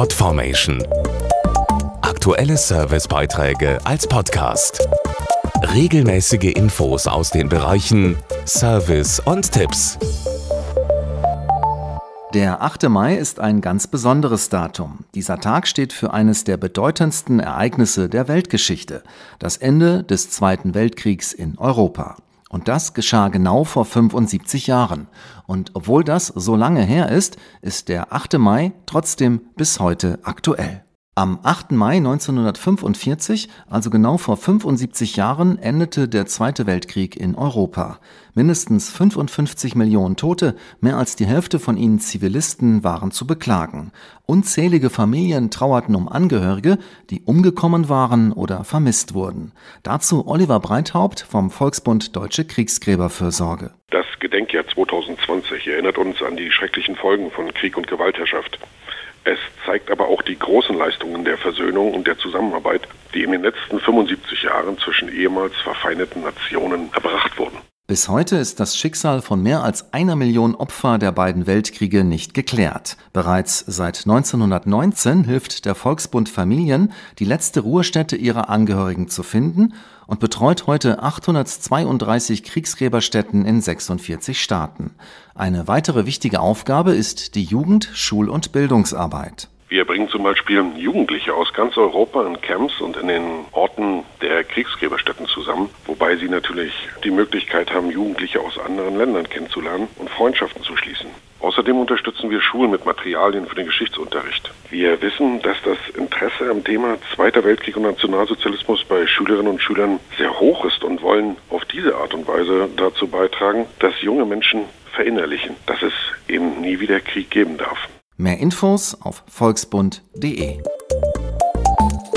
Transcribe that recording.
Podformation. Aktuelle Servicebeiträge als Podcast. Regelmäßige Infos aus den Bereichen Service und Tipps. Der 8. Mai ist ein ganz besonderes Datum. Dieser Tag steht für eines der bedeutendsten Ereignisse der Weltgeschichte, das Ende des Zweiten Weltkriegs in Europa. Und das geschah genau vor 75 Jahren. Und obwohl das so lange her ist, ist der 8. Mai trotzdem bis heute aktuell. Am 8. Mai 1945, also genau vor 75 Jahren, endete der Zweite Weltkrieg in Europa. Mindestens 55 Millionen Tote, mehr als die Hälfte von ihnen Zivilisten, waren zu beklagen. Unzählige Familien trauerten um Angehörige, die umgekommen waren oder vermisst wurden. Dazu Oliver Breithaupt vom Volksbund Deutsche Kriegsgräberfürsorge. Das Gedenkjahr 2020 erinnert uns an die schrecklichen Folgen von Krieg und Gewaltherrschaft. Es zeigt aber auch die großen Leistungen der Versöhnung und der Zusammenarbeit, die in den letzten 75 Jahren zwischen ehemals verfeindeten Nationen erbracht wurden. Bis heute ist das Schicksal von mehr als einer Million Opfer der beiden Weltkriege nicht geklärt. Bereits seit 1919 hilft der Volksbund Familien, die letzte Ruhestätte ihrer Angehörigen zu finden und betreut heute 832 Kriegsgräberstätten in 46 Staaten. Eine weitere wichtige Aufgabe ist die Jugend-, Schul- und Bildungsarbeit. Wir bringen zum Beispiel Jugendliche aus ganz Europa in Camps und in den Orten der Kriegsgräberstätten zusammen, wobei sie natürlich die Möglichkeit haben, Jugendliche aus anderen Ländern kennenzulernen und Freundschaften zu schließen. Außerdem unterstützen wir Schulen mit Materialien für den Geschichtsunterricht. Wir wissen, dass das Interesse am Thema Zweiter Weltkrieg und Nationalsozialismus bei Schülerinnen und Schülern sehr hoch ist und wollen auf diese Art und Weise dazu beitragen, dass junge Menschen verinnerlichen, dass es eben nie wieder Krieg geben darf. Mehr Infos auf volksbund.de.